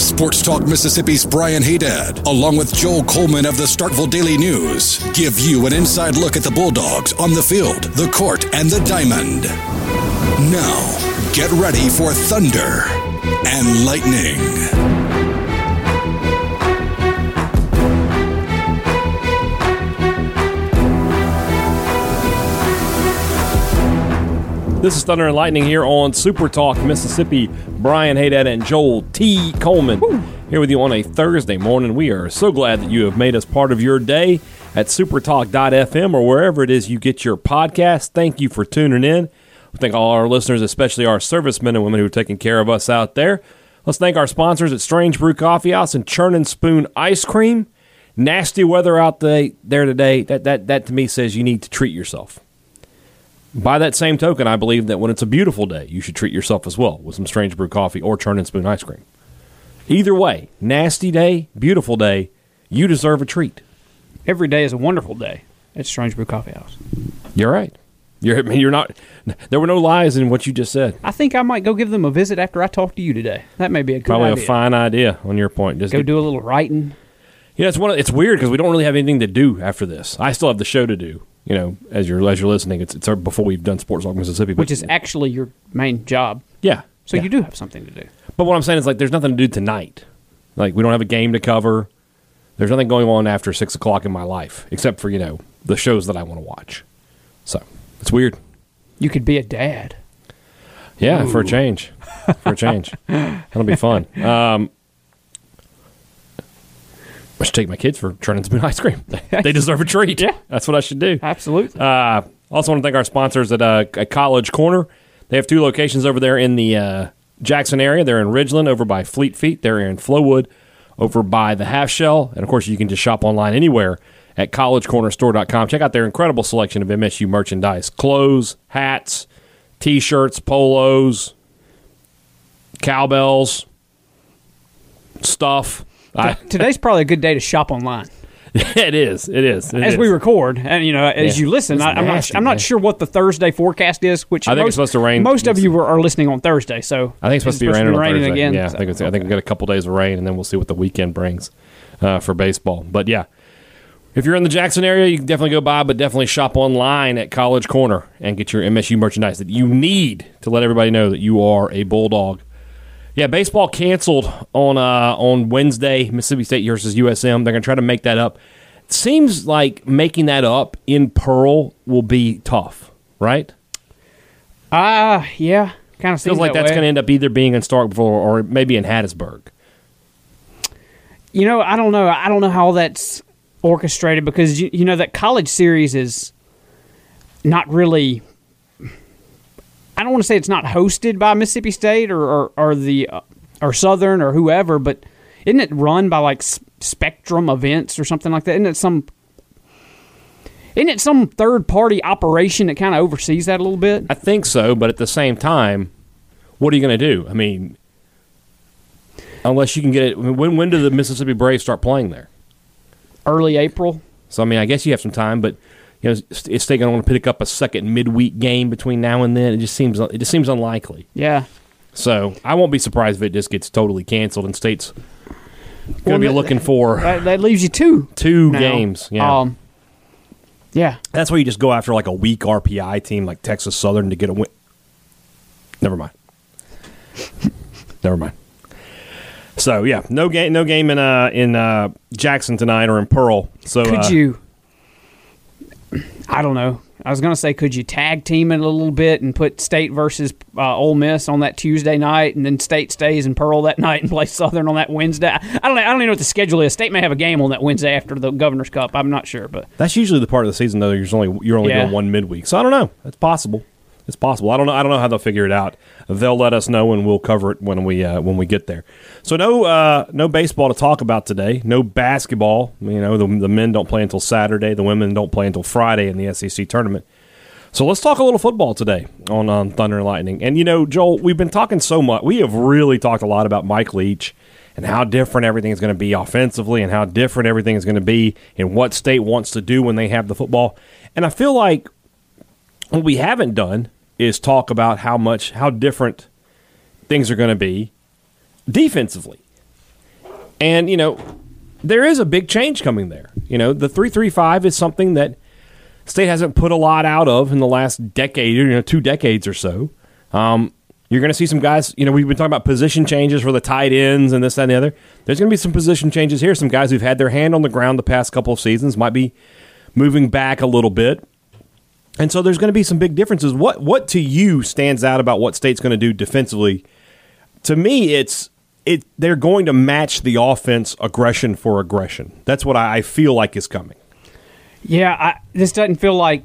Sports Talk Mississippi's Brian Haydad, along with Joel Coleman of the Starkville Daily News, give you an inside look at the Bulldogs on the field, the court, and the diamond. Now, get ready for Thunder and Lightning. This is Thunder and Lightning here on Super Talk Mississippi. Brian Haydad and Joel T. Coleman here with you on a Thursday morning. We are so glad that you have made us part of your day at supertalk.fm or wherever it is you get your podcast. Thank you for tuning in. We thank all our listeners, especially our servicemen and women who are taking care of us out there. Let's thank our sponsors at Strange Brew Coffee House and Churn and Spoon Ice Cream. Nasty weather out there today. That, that, that to me says you need to treat yourself. By that same token, I believe that when it's a beautiful day, you should treat yourself as well with some Strange Brew coffee or Churn and Spoon ice cream. Either way, nasty day, beautiful day, you deserve a treat. Every day is a wonderful day at Strange Brew Coffee House. You're right. You're I mean, you're not. There were no lies in what you just said. I think I might go give them a visit after I talk to you today. That may be a good Probably idea. a fine idea on your point. Just Go get- do a little writing. Yeah, it's one. Of, it's weird because we don't really have anything to do after this. I still have the show to do. You know, as you're as you're listening, it's it's before we've done Sports Talk Mississippi, but- which is actually your main job. yeah. So yeah. you do have something to do. But what I'm saying is like, there's nothing to do tonight. Like we don't have a game to cover. There's nothing going on after six o'clock in my life, except for you know the shows that I want to watch. So it's weird. You could be a dad. Yeah, for a change. For a change. That'll be fun. Um, I should take my kids for Churn and Spoon ice cream. they deserve a treat. Yeah. That's what I should do. Absolutely. Uh, also, want to thank our sponsors at, uh, at College Corner. They have two locations over there in the uh, Jackson area. They're in Ridgeland, over by Fleet Feet. They're in Flowwood, over by the Half Shell. And of course, you can just shop online anywhere at collegecornerstore.com. Check out their incredible selection of MSU merchandise clothes, hats, t shirts, polos, cowbells, stuff. I, Today's probably a good day to shop online. it is. It is. It As is. we record, and you know, as Yeah. you listen, It's I, I'm not. I'm man. not sure what the Thursday forecast is. Which I think it's most, supposed to rain. Most of you are, are listening on Thursday, so I think it's supposed to be raining, on Thursday. again. Yeah, so- I think it's, I think we got a couple days of rain, and then we'll see what the weekend brings uh, for baseball. But yeah, if you're in the Jackson area, you can definitely go by, but definitely shop online at College Corner and get your MSU merchandise that you need to let everybody know that you are a Bulldog. Yeah, baseball canceled on uh, on Wednesday. Mississippi State versus USM. They're going to try to make that up. Seems like making that up in Pearl will be tough, right? Ah, yeah, kind of Feels like that's going to end up either being in Starkville or maybe in Hattiesburg. You know, I don't know. I don't know how that's orchestrated because you, you know that college series is not really. I don't want to say it's not hosted by Mississippi State or or, or the uh, or Southern or whoever, but isn't it run by like Spectrum Events or something like that? Isn't it some? Isn't it some third party operation that kind of oversees that a little bit? I think so, but at the same time, what are you going to do? I mean, unless you can get it. When when do the Mississippi Braves start playing there? Early April. So I mean, I guess you have some time, but you know, it's, it's going to want to pick up a second midweek game between now and then. It just seems it just seems unlikely. Yeah. So I won't be surprised if it just gets totally canceled and states going to Well, be that- looking for That, that leaves you two. two now. games. Yeah, Um, yeah. that's where you just go after like a weak RPI team like Texas Southern to get a win. Never mind. Never mind. So yeah, no game, no game in uh in uh Jackson tonight or in Pearl. So could uh, you i don't know i was going to say could you tag team it a little bit and put state versus uh, Ole miss on that tuesday night and then state stays in pearl that night and play southern on that wednesday i don't know i don't even know what the schedule is state may have a game on that wednesday after the governor's cup i'm not sure but That's usually the part of the season though. You're only you're only Yeah. doing one midweek. So I don't know. It's possible. It's possible. I don't know. I don't know how they'll figure it out. They'll let us know, and we'll cover it when we uh, when we get there. So no uh, no baseball to talk about today. No basketball. You know the, the men don't play until Saturday. The women don't play until Friday in the SEC tournament. So let's talk a little football today on, on Thunder and Lightning. And you know, Joel, we've been talking so much. We have really talked a lot about Mike Leach and how different everything is going to be offensively and how different everything is going to be and what state wants to do when they have the football. And I feel like what we haven't done is talk about how much how different things are going to be defensively. And you know, there is a big change coming there. You know, the 335 is something that State hasn't put a lot out of in the last decade, or you know, two decades or so. Um, you're going to see some guys, you know, we've been talking about position changes for the tight ends and this, that, and the other. There's going to be some position changes here. Some guys who've had their hand on the ground the past couple of seasons might be moving back a little bit. And so there's going to be some big differences. What what to you stands out about what State's going to do defensively? To me, it's it they're going to match the offense aggression for aggression. That's what I, feel like is coming. Yeah, I, this doesn't feel like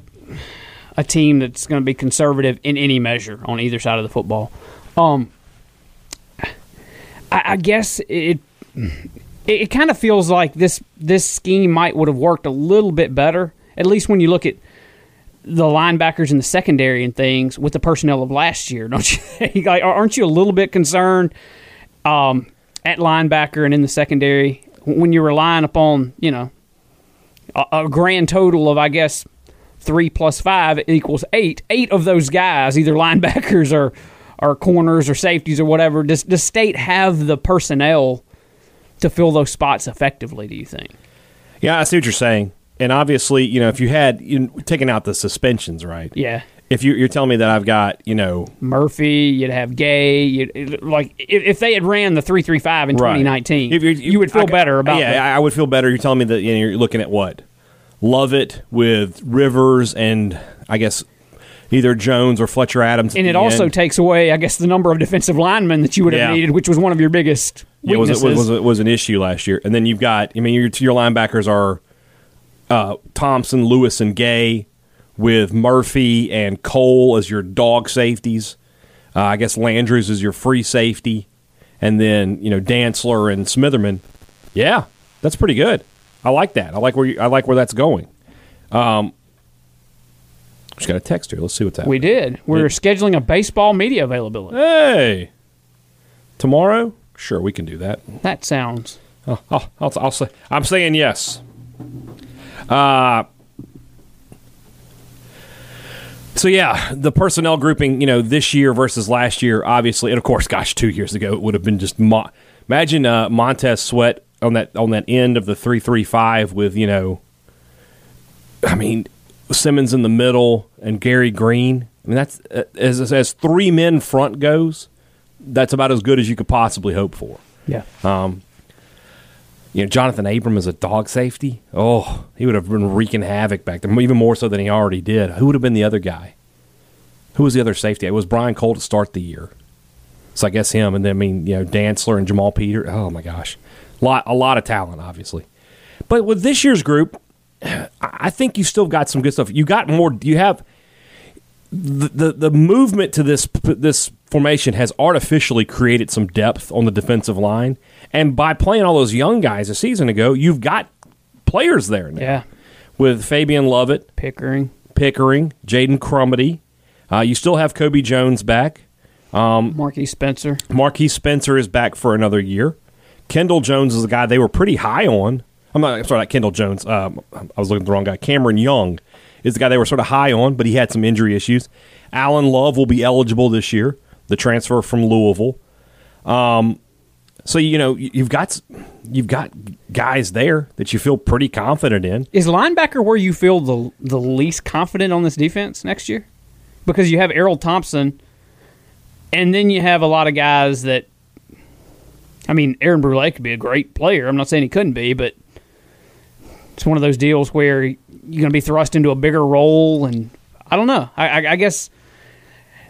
a team that's going to be conservative in any measure on either side of the football. Um, I, I guess it, it it kind of feels like this this scheme might would have worked a little bit better, at least when you look at the linebackers in the secondary and things with the personnel of last year. Don't you? like, aren't you a little bit concerned um, at linebacker and in the secondary when you're relying upon you know a, a grand total of I guess three plus five equals eight. Eight of those guys, either linebackers or or corners or safeties or whatever, does the state have the personnel to fill those spots effectively? Do you think? Yeah, I see what you're saying. And obviously, you know, if you had you know, taken out the suspensions, right? Yeah. If you, you're telling me that I've got, you know, Murphy, you'd have Gay, you'd, like if, if they had ran the three three five in Right. 2019, If you would feel I- better about Yeah, that. I I would feel better. You're telling me that you know, you're looking at what Love it with Rivers and I guess either Jones or Fletcher Adams. and it also end. takes away, I guess, the number of defensive linemen that you would have Yeah. needed, which was one of your biggest Yeah, was, was, was, was an issue last year. And then you've got, I mean, your your linebackers are uh, Thompson, Lewis, and Gay with Murphy and Cole as your dog safeties. Uh, I guess Landrews is your free safety, and then you know Dantzler and Smitherman. Yeah, that's pretty good. I like that. I like where you, I like where that's going. Um, just got a text here. Let's see what's happening. we did. We're Yeah. scheduling a baseball media availability. Hey, tomorrow? Sure, we can do that. That sounds. Oh, oh, I'll, I'll say I'm saying yes. Uh so yeah, the personnel grouping, you know, this year versus last year, obviously, and of course, gosh, two years ago it would have been just mo- imagine uh, Montez Sweat on that on that end of the three three five with you know, I mean Simmons in the middle and Gerri Green. I mean that's uh, as as three men front goes, that's about as good as you could possibly hope for. Yeah. You know, Johnathan Abram is a dog safety. Oh, he would have been wreaking havoc back there, even more so than he already did. Who would have been the other guy? Who was the other safety? It was Brian Cole to start the year. So I guess him, and then I mean, you know, Dantzler and Jamal Peter. Oh my gosh, lot a lot of talent, obviously. But with this year's group, I think you still got some good stuff. You got more. You have the, the the movement to this this formation has artificially created some depth on the defensive line, and by playing all those young guys a season ago, you've got players there now. Yeah. With Fabian Lovett, Pickering. Pickering, Jaden Crumedy, uh, you still have Kobe Jones back. Um, Marquiss Spencer. Marquiss Spencer is back for another year. Kendall Jones is a guy they were pretty high on. I'm not sorry, not Kendall Jones. Um, I was looking at the wrong guy. Cameron Young is the guy they were sort of high on, but he had some injury issues. Alan Love will be eligible this year, the transfer from Louisville. Um, so you know you- you've got you've got guys there that you feel pretty confident in. Is linebacker where you feel the the least confident on this defense next year? Because you have Erroll Thompson, and then you have a lot of guys that. I mean, Aaron Brule could be a great player. I'm not saying he couldn't be, but it's one of those deals where you're going to be thrust into a bigger role, and I don't know. I, I, I guess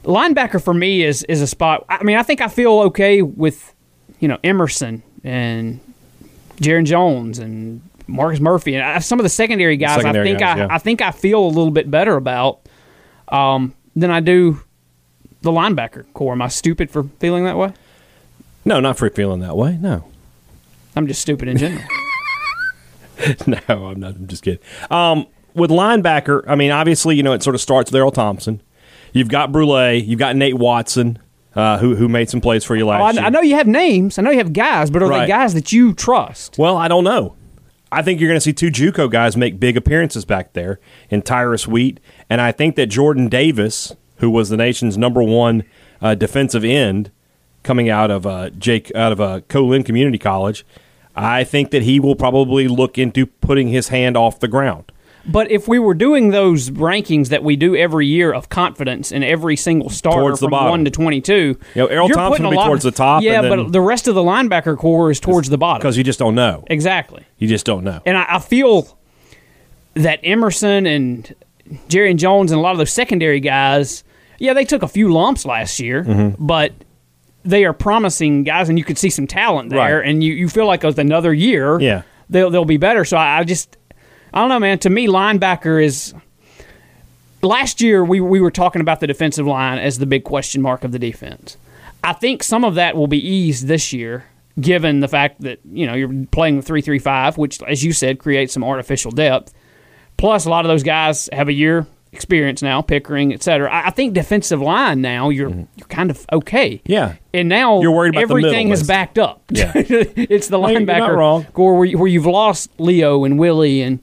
linebacker for me is is a spot. I mean, I think I feel okay with you know Emerson and Jarrian Jones and Marcus Murphy and I, some of the secondary guys. Secondary I think guys, I, yeah. I think I feel a little bit better about um, than I do the linebacker core. Am I stupid for feeling that way? No, not for feeling that way. No, I'm just stupid in general. no, I'm not. I'm just kidding. Um, with linebacker, I mean, obviously, you know, it sort of starts with Erroll Thompson. You've got Brule. You've got Nate Watson, uh, who who made some plays for you last Oh, I, year. I know you have names. I know you have guys, but are Right. they guys that you trust? Well, I don't know. I think you're going to see two JUCO guys make big appearances back there in Tyrus Wheat, and I think that Jordan Davis, who was the nation's number one uh, defensive end coming out of uh, Jake out of uh, Colin Community College, I think that he will probably look into putting his hand off the ground. But if we were doing those rankings that we do every year of confidence in every single starter Towards from one to twenty-two, You know, Erroll you're Thompson will be towards of- the top, Yeah, and then- but the rest of the linebacker core is towards the bottom. Because you just don't know. Exactly. You just don't know. And I, I feel that Emerson and Jarrian Jones and a lot of those secondary guys, yeah, they took a few lumps last year, Mm-hmm. but they are promising guys, and you could see some talent there, Right. and you, you feel like with another year, Yeah. they'll they'll be better. So I, I just, I don't know, man. To me, linebacker is. Last year, we we were talking about the defensive line as the big question mark of the defense. I think some of that will be eased this year, given the fact that you know you're playing with three three five, which, as you said, creates some artificial depth. Plus, a lot of those guys have a year experience now, Pickering, et cetera. I, think defensive line now you're you're kind of okay. Mm-hmm. Yeah. and now You're worried about everything has backed up. Yeah. it's the No, linebacker wrong. core where, you- where you've lost Leo and Willie, and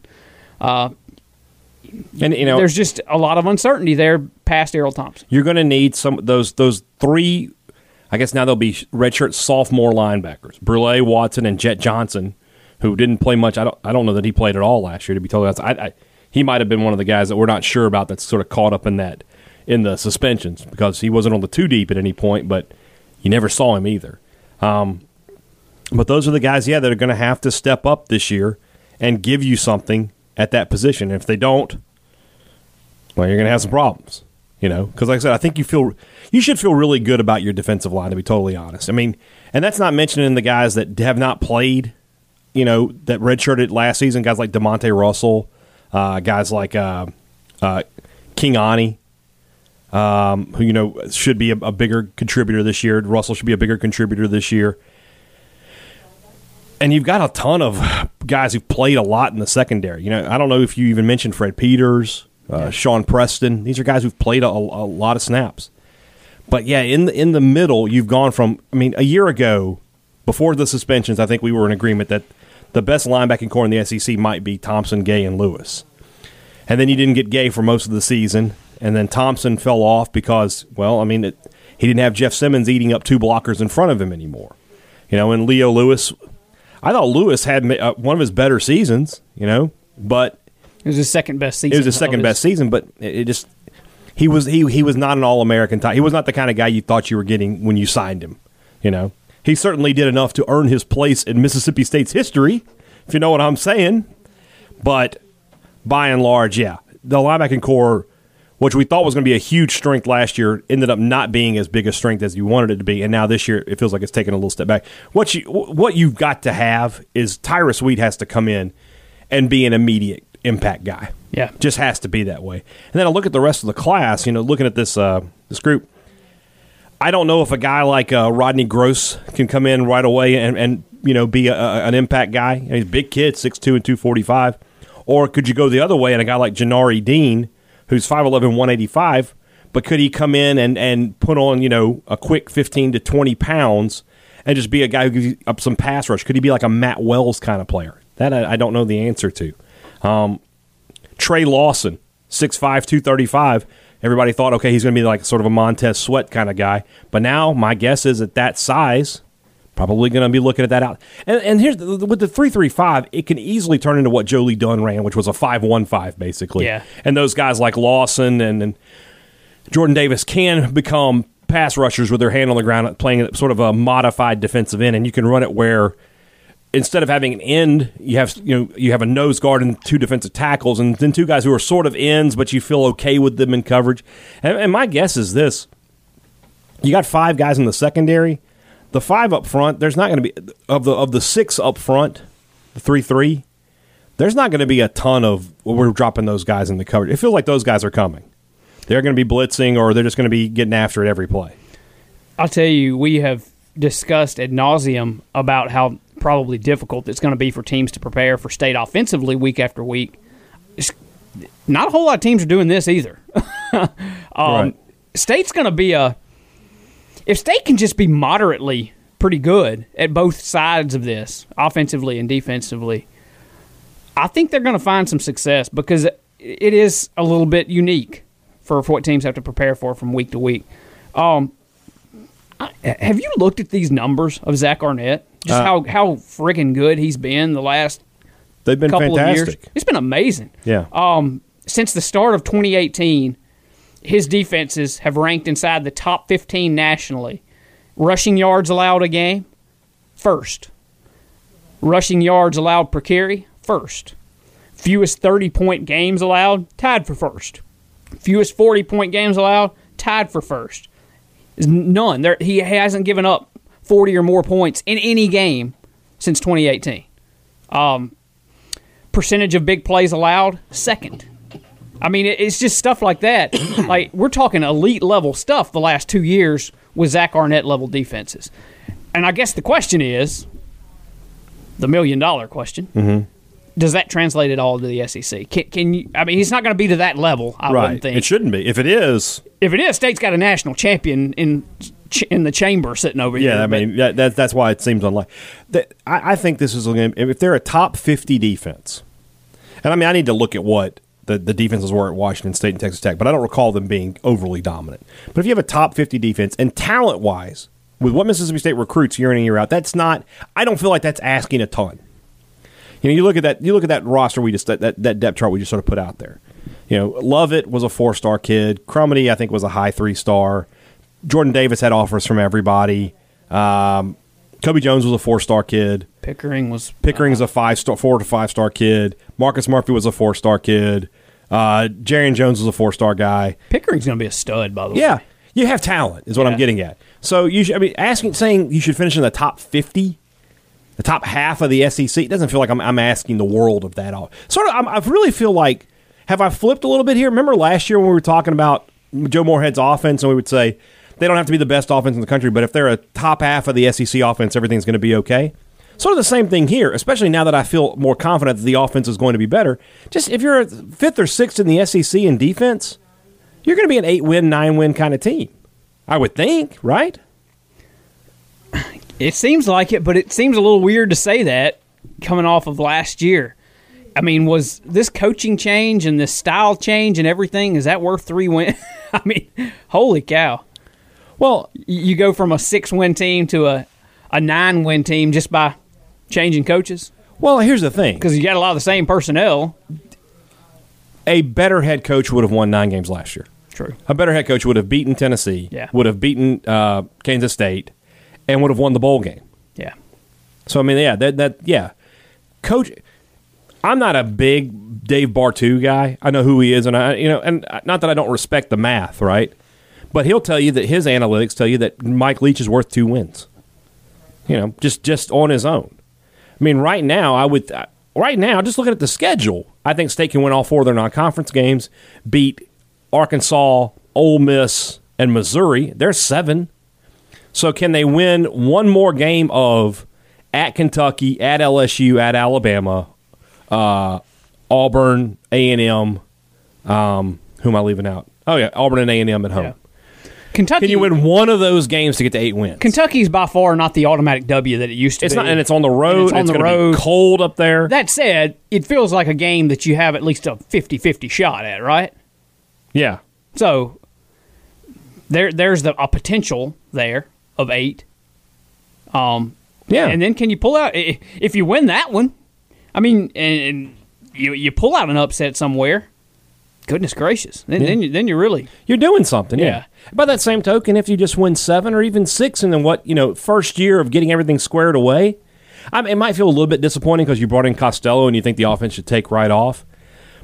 And you know, there's just a lot of uncertainty there past Erroll Thompson. you're going to need some those those three. I guess now they'll be redshirt sophomore linebackers: Brule, Watson, and Jet Johnson, who didn't play much. I don't. I don't know that he played at all last year. To be totally honest, I, I, he might have been one of the guys that we're not sure about. That's sort of caught up in that in the suspensions because he wasn't on the two deep at any point, but you never saw him either. Um, but those are the guys, yeah, that are going to have to step up this year and give you something at that position. And if they don't, well, you're going to have some problems. You know, because like I said, I think you feel you should feel really good about your defensive line. To be totally honest, I mean, and that's not mentioning the guys that have not played. You know, that redshirted last season, guys like Demonte Russell, uh, guys like uh, uh, King Ani, um, who you know should be a, a bigger contributor this year. Russell should be a bigger contributor this year. And you've got a ton of guys who've played a lot in the secondary. You know, I don't know if you even mentioned Fred Peters, uh, Sean Preston. These are guys who've played a, a lot of snaps. But yeah, in the in the middle, you've gone from. I mean, a year ago, before the suspensions, I think we were in agreement that the best linebacking core in the SEC might be Thompson, Gay, and Lewis. And then you didn't get Gay for most of the season, and then Thompson fell off because, well, I mean, it, he didn't have Jeff Simmons eating up two blockers in front of him anymore. You know, and Leo Lewis, I thought Lewis had uh, one of his better seasons. You know, but It was his second best season. it was his second best season, but it, it just he was he he was not an all American type. He was not the kind of guy you thought you were getting when you signed him. You know, he certainly did enough to earn his place in Mississippi State's history, if you know what I'm saying. But by and large, yeah, the linebacking core, which we thought was going to be a huge strength last year, ended up not being as big a strength as you wanted it to be, and now this year it feels like it's taken a little step back. What you what you've got to have is Tyrus Wheat has to come in and be an immediate impact guy. Yeah. just has to be that way. And then I look at the rest of the class. You know, looking at this uh, this group. I don't know if a guy like uh, Rodney Gross can come in right away and, and you know be a, a- an impact guy. He's a big kid, six two and two forty five. Or could you go the other way and a guy like Janari Dean, who's 5'11", 185, but could he come in and, and put on you know a quick fifteen to twenty pounds and just be a guy who gives you up some pass rush? Could he be like a Matt Wells kind of player? That I, I don't know the answer to. Um, Trey Lawson, 6'5", 235. Everybody thought, okay, he's going to be like sort of a Montez Sweat kind of guy. But now my guess is at that size, probably going to be looking at that out. And, and here's the, with the 335, it can easily turn into what Joe Lee Dunn ran, which was a 515 basically. Yeah. And those guys like Lawson and, and Jordan Davis can become pass rushers with their hand on the ground, playing sort of a modified defensive end, and you can run it where instead of having an end, you have you know you have a nose guard and two defensive tackles, and then two guys who are sort of ends, but you feel okay with them in coverage. And, and my guess is this: you got five guys in the secondary. The five up front, there's not going to be of the of the six up front, the three three. There's not going to be a ton of well, we're dropping those guys in the coverage. It feels like those guys are coming. They're going to be blitzing, or they're just going to be getting after it every play. I'll tell you, we have discussed ad nauseum about how probably difficult it's going to be for teams to prepare for state offensively week after week. It's- not a whole lot of teams are doing this either. um, Right. State's going to be a. If State can just be moderately pretty good at both sides of this, offensively and defensively, I think they're going to find some success because it is a little bit unique for what teams have to prepare for from week to week. Um, I- have you looked at these numbers of Zach Arnett? Just Uh, how how friggin' good he's been the last They've been couple of years. It's been amazing. Yeah. Um, since the start of 2018, his defenses have ranked inside the top 15 nationally. Rushing yards allowed a game, first. Rushing yards allowed per carry, first. Fewest 30 point games allowed, tied for first. Fewest 40 point games allowed, tied for first. None. There, he hasn't given up 40 or more points in any game since 2018 um, percentage of big plays allowed second i mean it's just stuff like that like we're talking elite level stuff the last two years with zach arnett level defenses and i guess the question is the million dollar question Mm-hmm. does that translate at all to the sec can, can you i mean he's not going to be to that level i Right. wouldn't think It shouldn't be. If it is, if it is state's got a national champion in in the chamber sitting over here yeah, I mean that, that, that's why it seems unlikely. That I, I think this is going. If they're a top fifty defense, and I mean I need to look at what the, the defenses were at Washington State and Texas Tech, but I don't recall them being overly dominant. But if you have a top fifty defense and talent wise, with what Mississippi State recruits year in and year out, that's not. I don't feel like that's asking a ton. You know, you look at that. You look at that roster we just that, that, that depth chart we just sort of put out there. You know, Lovett was a four star kid. Crumedy, I think, was a high three star. Jordan Davis had offers from everybody. Um, Kobe Jones was a four star kid. pickering was Pickering's a five star, four to five star kid. Marcus Murphy was a four star kid. Uh, Jones was a four star guy. pickering's going to be a stud by the way Yeah, you have talent, is what Yeah. I'm getting at. So you should, I mean, asking, saying you should finish in the top 50, the top half of the SEC, it doesn't feel like I'm, I'm asking the world of that all. Sort of, I'm, I really feel like, have I flipped a little bit here? Remember last year when we were talking about Joe Moorhead's offense and we would say they don't have to be the best offense in the country, but if they're a top half of the SEC offense, everything's going to be okay. Sort of the same thing here, especially now that I feel more confident that the offense is going to be better. Just if you're fifth or sixth in the SEC in defense, you're going to be an eight win, nine win kind of team. I would think, right? It seems like it, but it seems a little weird to say that coming off of last year. I mean, was this coaching change and this style change and everything is that worth three wins? I mean, holy cow! Well, You go from a six-win team to a a nine-win team just by changing coaches well, here's the thing: because you got a lot of the same personnel. a better head coach would have won nine games last year. True. A better head coach would have beaten Tennessee, Yeah. would have beaten uh, Kansas State, and would have won the bowl game. Yeah. So I mean, yeah, that that yeah, coach. I'm not a big Dave Bartoo guy. I know who he is, and I you know, and not that I don't respect the math, right? But he'll tell you that his analytics tell you that Mike Leach is worth two wins. You know, just just on his own. I mean, right now, I would right now just looking at the schedule, I think State can win all four of their non-conference games, beat Arkansas, Ole Miss, and Missouri. They're seven. So can they win one more game of at Kentucky, at LSU, at Alabama, uh, Auburn, A and M? Um, who am I leaving out? Oh yeah, Auburn and A and M at home. Yeah. Kentucky. Can you win one of those games to get to eight wins? Kentucky's by far not the automatic W that it used to It's be. not, and it's on the road. it's on the road. Be cold up there. That said, it feels like a game that you have at least a 50-50 shot at, right? yeah, So there, there's the a potential there of eight. Um, yeah. and then can you pull out if you win that one? I mean, and, and you you pull out an upset somewhere. Goodness gracious! Then then, you, then you're really You're doing something, yeah. Yeah. By that same token, if you just win seven or even six, and then what you know, first year of getting everything squared away, I mean, it might feel a little bit disappointing because you brought in Costello and you think the offense should take right off.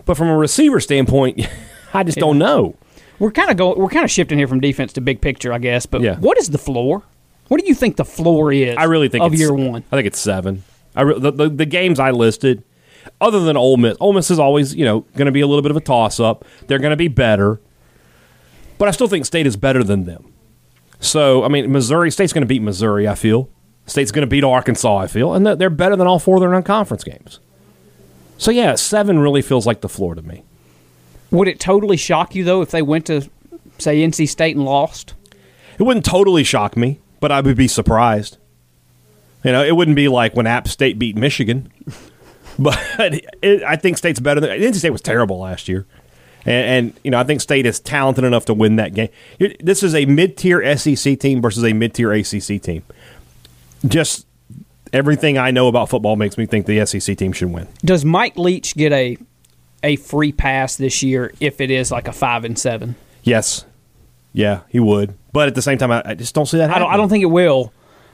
But from a receiver standpoint, I just don't know. we're kind of going we're kind of shifting here from defense to big picture, I guess. But Yeah. what is the floor? What do you think the floor is? I really think of it's, year one. I think it's seven. I re- the, the the games I listed, other than Ole Miss, Ole Miss is always you know going to be a little bit of a toss up. They're going to be better, but I still think State is better than them. So I mean, Missouri State's going to beat Missouri. I feel State's going to beat Arkansas. I feel, and they're- better than all four of their non-conference games. So yeah, seven really feels like the floor to me. Would it totally shock you though if they went to say NC State and lost? It wouldn't totally shock me, but I would be surprised. You know, it wouldn't be like when App State beat Michigan. But it, I think State's better than NC State was terrible last year. And, and, you know, I think State is talented enough to win that game. This is a mid-tier SEC team versus a mid-tier ACC team. Just everything I know about football makes me think the SEC team should win. Does Mike Leach get a a free pass this year if it is like a five and seven? Yes. Yeah, he would. But at the same time, I, I just don't see that. I don't, I don't think it will.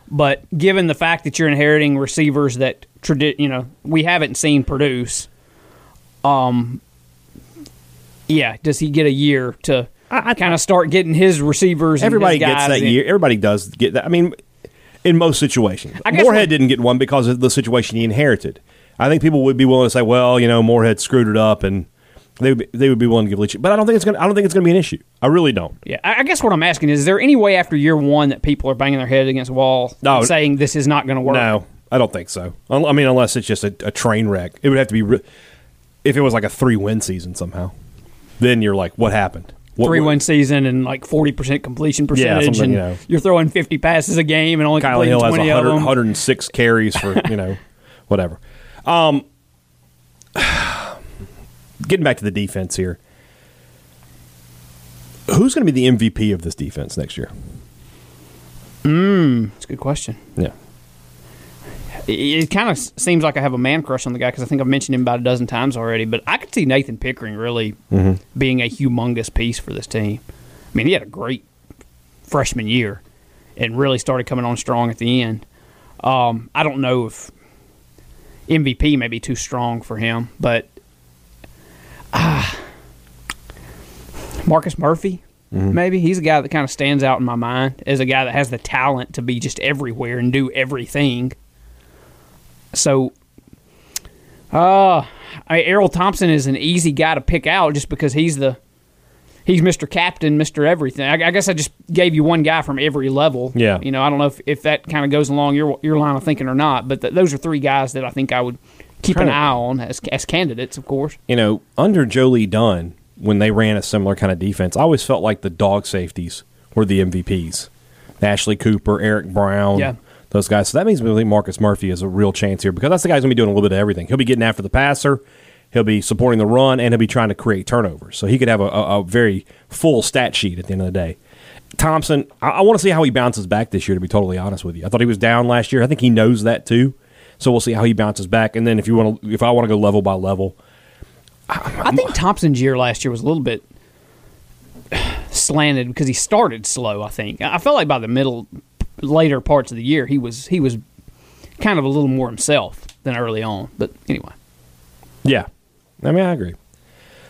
But given the fact that you're inheriting receivers that tradi- you know we haven't seen produce, um, yeah, does he get a year to I kind of start getting his receivers? and Everybody his guys gets that in? year. Everybody does get that. I mean, in most situations, I Moorhead what- didn't get one because of the situation he inherited. I think people would be willing to say, "Well, you know, Moorhead screwed it up," and they would be, they would be willing to give Leach. But I don't think it's going. to I don't think it's to be an issue. I really don't. Yeah, I I guess what I'm asking is: Is there any way after year one that people are banging their head against the wall, No. saying this is not going to work? No, I don't think so. I mean, unless it's just a, a train wreck. It would have to be re- if it was like a three win season somehow. Then you're like, what happened? What, Three win season and like forty percent completion percentage, something, and you know. you're throwing fifty passes a game and only Kylan completing Hill has twenty of 100, them. 106 carries for you know whatever. Um, getting back to the defense here, who's going to be the MVP of this defense next year? That's a good question. Yeah, It, it kind of seems like I have a man crush on the guy because I think I've mentioned him about a dozen times already. But I could see Nathan Pickering really Mm-hmm. being a humongous piece for this team. I mean, he had a great freshman year and really started coming on strong at the end. Um, I don't know if MVP may be too strong for him, but ah, Marcus Murphy. Maybe he's a guy that kind of stands out in my mind as a guy that has the talent to be just everywhere and do everything. So, uh, I, Erroll Thompson is an easy guy to pick out just because he's the he's Mr. Captain, Mr. Everything. I, I guess I just gave you one guy from every level. Yeah. you know, I don't know if, if that kind of goes along your your line of thinking or not, but th- those are three guys that I think I would keep an to- eye on as as candidates, of course. you know, under Joe Lee Dunn, when they ran a similar kind of defense, I always felt like the dog safeties were the MVPs. Ashley Cooper, Eric Brown, Yeah. those guys. So that means really Marcus Murphy is a real chance here because that's the guy's going to be doing a little bit of everything. He'll be getting after the passer, he'll be supporting the run, and he'll be trying to create turnovers. So he could have a, a, a very full stat sheet at the end of the day. Thompson, I, I want to see how he bounces back this year. To be totally honest with you, I thought he was down last year. I think he knows that too. So we'll see how he bounces back. And then if you want to, if I want to go level by level, I think Thompson's year last year was a little bit slanted because he started slow. I think I felt like by the middle, later parts of the year, he was he was kind of a little more himself than early on. But anyway, Yeah. I mean, I agree.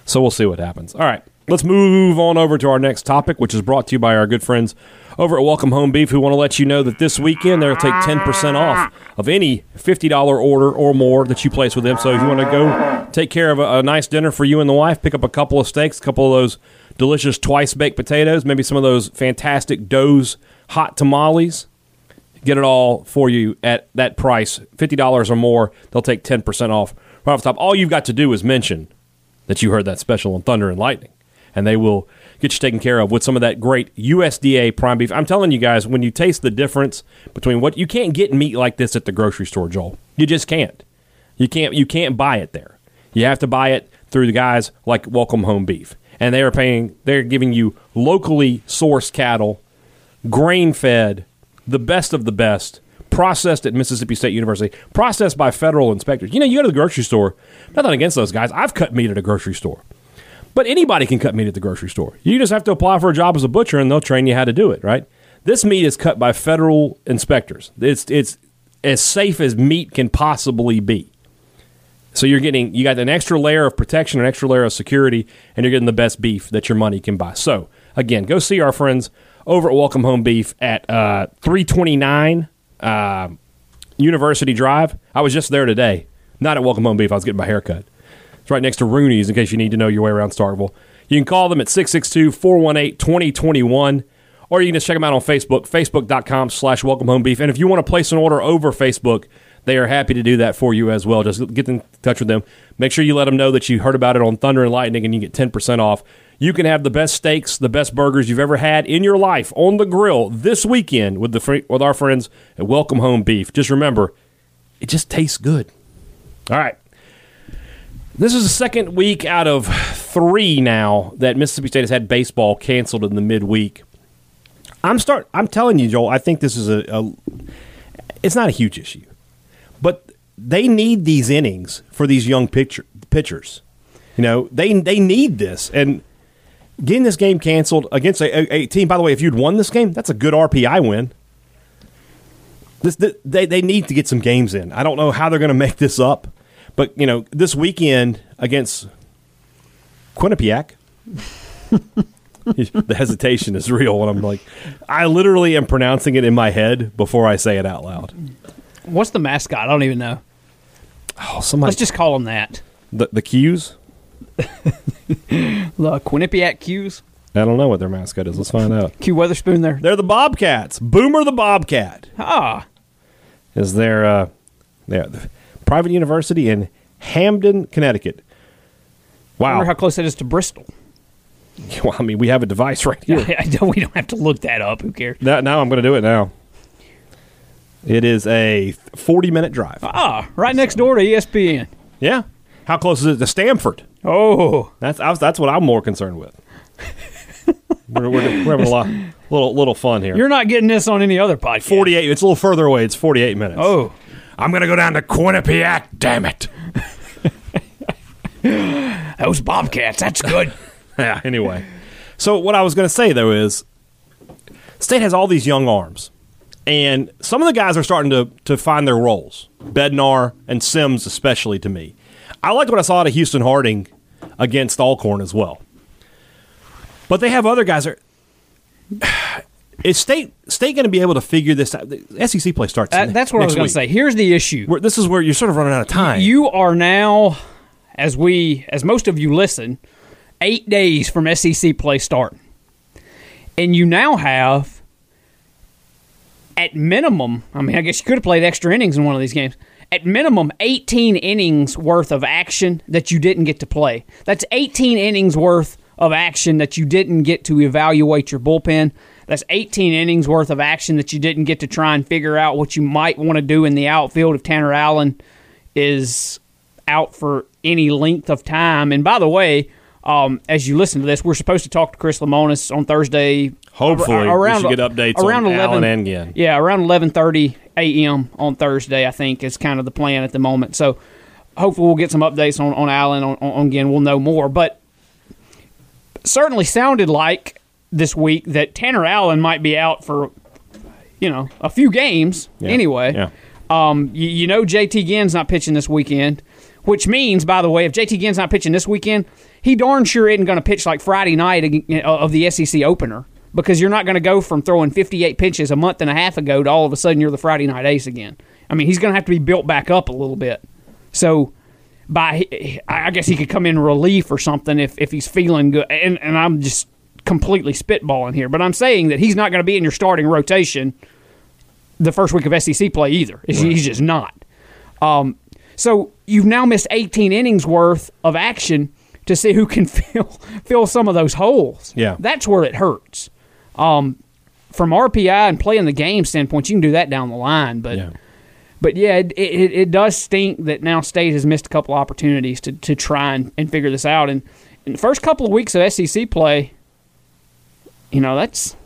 So we'll see what happens. All right. Let's move on over to our next topic, which is brought to you by our good friends over at Welcome Home Beef, who want to let you know that this weekend they'll take 10% off of any $50 order or more that you place with them. So if you want to go take care of a, a nice dinner for you and the wife, pick up a couple of steaks, a couple of those delicious twice baked potatoes, maybe some of those fantastic Doe's hot tamales, get it all for you at that price $50 or more they'll take 10% off right off the top all you've got to do is mention that you heard that special on thunder and lightning and they will get you taken care of with some of that great usda prime beef i'm telling you guys when you taste the difference between what you can't get meat like this at the grocery store joel you just can't you can't you can't buy it there you have to buy it through the guys like welcome home beef and they are paying they're giving you locally sourced cattle grain fed, the best of the best, processed at Mississippi State University, processed by federal inspectors. You know, you go to the grocery store, nothing against those guys. I've cut meat at a grocery store. But anybody can cut meat at the grocery store. You just have to apply for a job as a butcher and they'll train you how to do it, right? This meat is cut by federal inspectors. It's it's as safe as meat can possibly be. So you're getting you got an extra layer of protection, an extra layer of security, and you're getting the best beef that your money can buy. So again, go see our friends over at Welcome Home Beef at uh, 329 uh, University Drive. I was just there today. Not at Welcome Home Beef. I was getting my hair cut. It's right next to Rooney's in case you need to know your way around Starkville. You can call them at 662 418 2021 or you can just check them out on Facebook, facebook.com slash welcome home beef. And if you want to place an order over Facebook, they are happy to do that for you as well. Just get in touch with them. Make sure you let them know that you heard about it on Thunder and Lightning, and you get ten percent off. You can have the best steaks, the best burgers you've ever had in your life on the grill this weekend with the with our friends at Welcome Home Beef. Just remember, it just tastes good. All right. This is the second week out of three now that Mississippi State has had baseball canceled in the midweek. I'm start. I'm telling you, Joel. I think this is a, a. It's not a huge issue, but they need these innings for these young pitcher, pitchers. You know, they they need this, and getting this game canceled against a, a, team. By the way, if you'd won this game, that's a good RPI win. This, they they need to get some games in. I don't know how they're going to make this up. But you know, this weekend against Quinnipiac, the hesitation is real. And I'm like, I literally am pronouncing it in my head before I say it out loud. What's the mascot? I don't even know. Oh, somebody. Let's just call them that. The the Q's. the Quinnipiac Q's. I don't know what their mascot is. Let's find out. Q Weatherspoon. There. They're the Bobcats. Boomer the Bobcat. Ah. Is their uh, yeah private university in Hamden, Connecticut. Wow. I wonder how close that is to Bristol. Well, I mean, we have a device right here. I don't, we don't have to look that up. Who cares? Now, now I'm going to do it now. It is a 40 minute drive. Ah, right next door to ESPN. Yeah. How close is it to Stamford? Oh, that's was, that's what I'm more concerned with. we're, we're, we're, having a lot, little little fun here. You're not getting this on any other podcast. 48. It's a little further away. It's 48 minutes. Oh, I'm going to go down to Quinnipiac. Damn it. Those Bobcats. That's good. yeah. Anyway, so what I was going to say though is, State has all these young arms, and some of the guys are starting to to find their roles. Bednar and Sims, especially to me. I liked what I saw out of Houston Harding against Alcorn as well. But they have other guys that are. Is State State going to be able to figure this out? The SEC play starts. That, that's what I was going to say. Here's the issue. Where, this is where you're sort of running out of time. You are now, as we, as most of you listen, eight days from SEC play starting, and you now have, at minimum, I mean, I guess you could have played extra innings in one of these games. At minimum, 18 innings worth of action that you didn't get to play. That's 18 innings worth of action that you didn't get to evaluate your bullpen. That's 18 innings worth of action that you didn't get to try and figure out what you might want to do in the outfield if Tanner Allen is out for any length of time. And by the way, um, as you listen to this, we're supposed to talk to Chris Lemonis on Thursday. Hopefully, around, we should get updates around 11, Allen and Ginn. Yeah, around 11:30 a.m. on Thursday, I think is kind of the plan at the moment. So hopefully, we'll get some updates on on Allen on, on Ginn. We'll know more, but certainly sounded like this week that Tanner Allen might be out for, you know, a few games yeah. anyway. Yeah. Um, you, you, know, JT Ginn's not pitching this weekend, which means, by the way, if JT Ginn's not pitching this weekend, he darn sure isn't going to pitch like Friday night of the SEC opener because you're not going to go from throwing 58 pitches a month and a half ago to all of a sudden you're the Friday night ace again. I mean, he's going to have to be built back up a little bit. So, by I guess he could come in relief or something if, if he's feeling good. And, and I'm just completely spitballing here, but I'm saying that he's not going to be in your starting rotation the first week of SEC play either. Right. He's just not. Um, so you've now missed 18 innings worth of action to see who can fill fill some of those holes. Yeah, that's where it hurts. Um, from RPI and playing the game standpoint, you can do that down the line, but. Yeah. But yeah, it, it, it, does stink that now State has missed a couple opportunities to, to try and, and figure this out. And in the first couple of weeks of SEC play, you know that's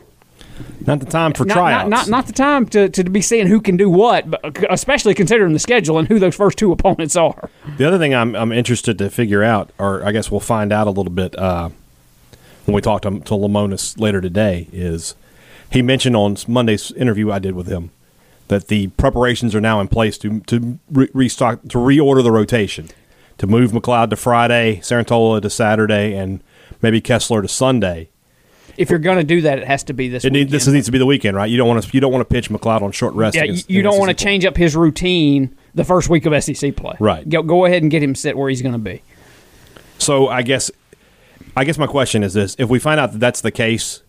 not the time for not, tryouts. Not, not, not the time to, to be seeing who can do what, but especially considering the schedule and who those first two opponents are. The other thing I'm I'm interested to figure out, or I guess we'll find out a little bit uh, when we talk to, to Lemonis later today, is he mentioned on Monday's interview I did with him that the preparations are now in place to to re- restock to reorder the rotation to move McLeod to Friday, Cerantola to Saturday, and maybe Kessler to Sunday if you're going to do that, it has to be this. It need, this needs to be the weekend, right? You don't want to you don't want to pitch McLeod on short rest. Yeah, against, you don't want to change up his routine the first week of SEC play. Right. Go, go ahead and get him set where he's going to be. So I guess, I guess my question is this: If we find out that that's the case,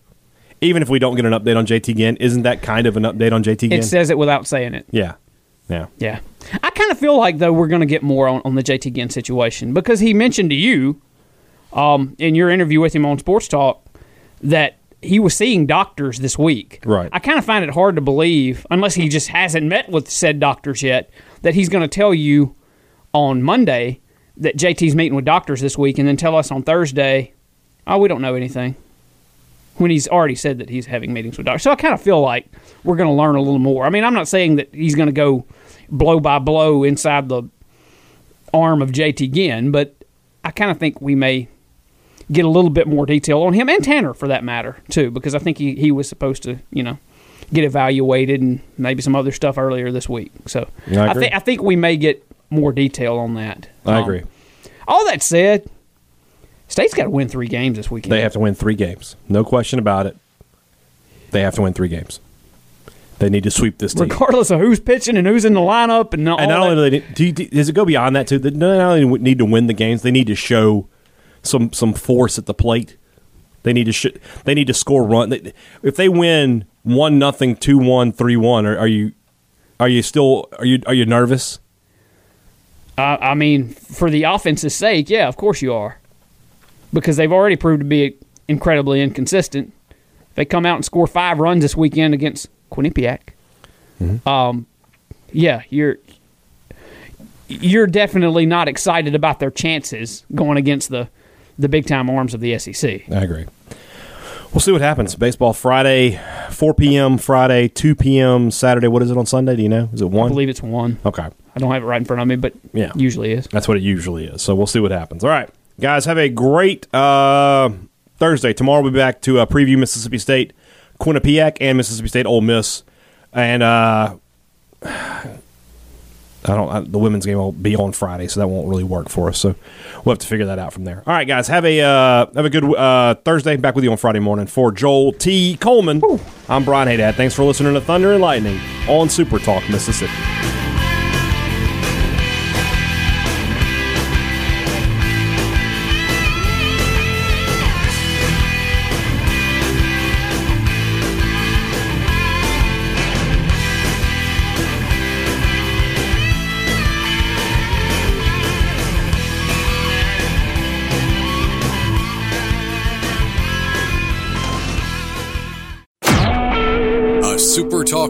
even if we don't get an update on JT Ginn, isn't that kind of an update on JT Ginn? It says it without saying it. Yeah. Yeah. Yeah. I kind of feel like though we're going to get more on, on the JT Ginn situation because he mentioned to you um, in your interview with him on Sports Talk that he was seeing doctors this week. Right. I kind of find it hard to believe, unless he just hasn't met with said doctors yet, that he's going to tell you on Monday that JT's meeting with doctors this week and then tell us on Thursday, oh, we don't know anything. When he's already said that he's having meetings with doctors. So I kind of feel like we're going to learn a little more. I mean, I'm not saying that he's going to go blow by blow inside the arm of JT Ginn, but I kind of think we may get a little bit more detail on him and Tanner for that matter too, because I think he, he was supposed to you know get evaluated and maybe some other stuff earlier this week. So I I, think I think we may get more detail on that. I Um, agree. All that said, State's got to win three games this weekend. They have to win three games. No question about it. They have to win three games. They need to sweep this team. regardless of who's pitching and who's in the lineup and all and not only do they do you, do- does it go beyond that too? They not only need to win the games, they need to show some some force at the plate. They need to sh- they need to score run. They- If they win one nothing, two one, three one, are, are you are you still are you are you nervous? I, I mean, for the offense's sake, yeah, of course you are, because they've already proved to be incredibly inconsistent. If they come out and score five runs this weekend against Quinnipiac, um, yeah, you're you're definitely not excited about their chances going against the the big time arms of the SEC. I agree. We'll see what happens. Baseball Friday, 4 p.m. Friday, 2 p.m. Saturday. What is it on Sunday? Do you know? Is it 1? I believe it's one. Okay. I don't have it right in front of me, but Yeah. usually is. That's what it usually is. So we'll see what happens. All right, guys, have a great uh, Thursday. Tomorrow we'll be back to uh, preview Mississippi State, Quinnipiac, and Mississippi State Ole Miss. And uh, I don't. I, the women's game will be on Friday, so that won't really work for us. So we'll have to figure that out from there. All right, guys, have a uh, have a good uh, Thursday. Back with you on Friday morning for Joel T. Coleman. I'm Brian Haydad. Thanks for listening to Thunder and Lightning on Super Talk Mississippi.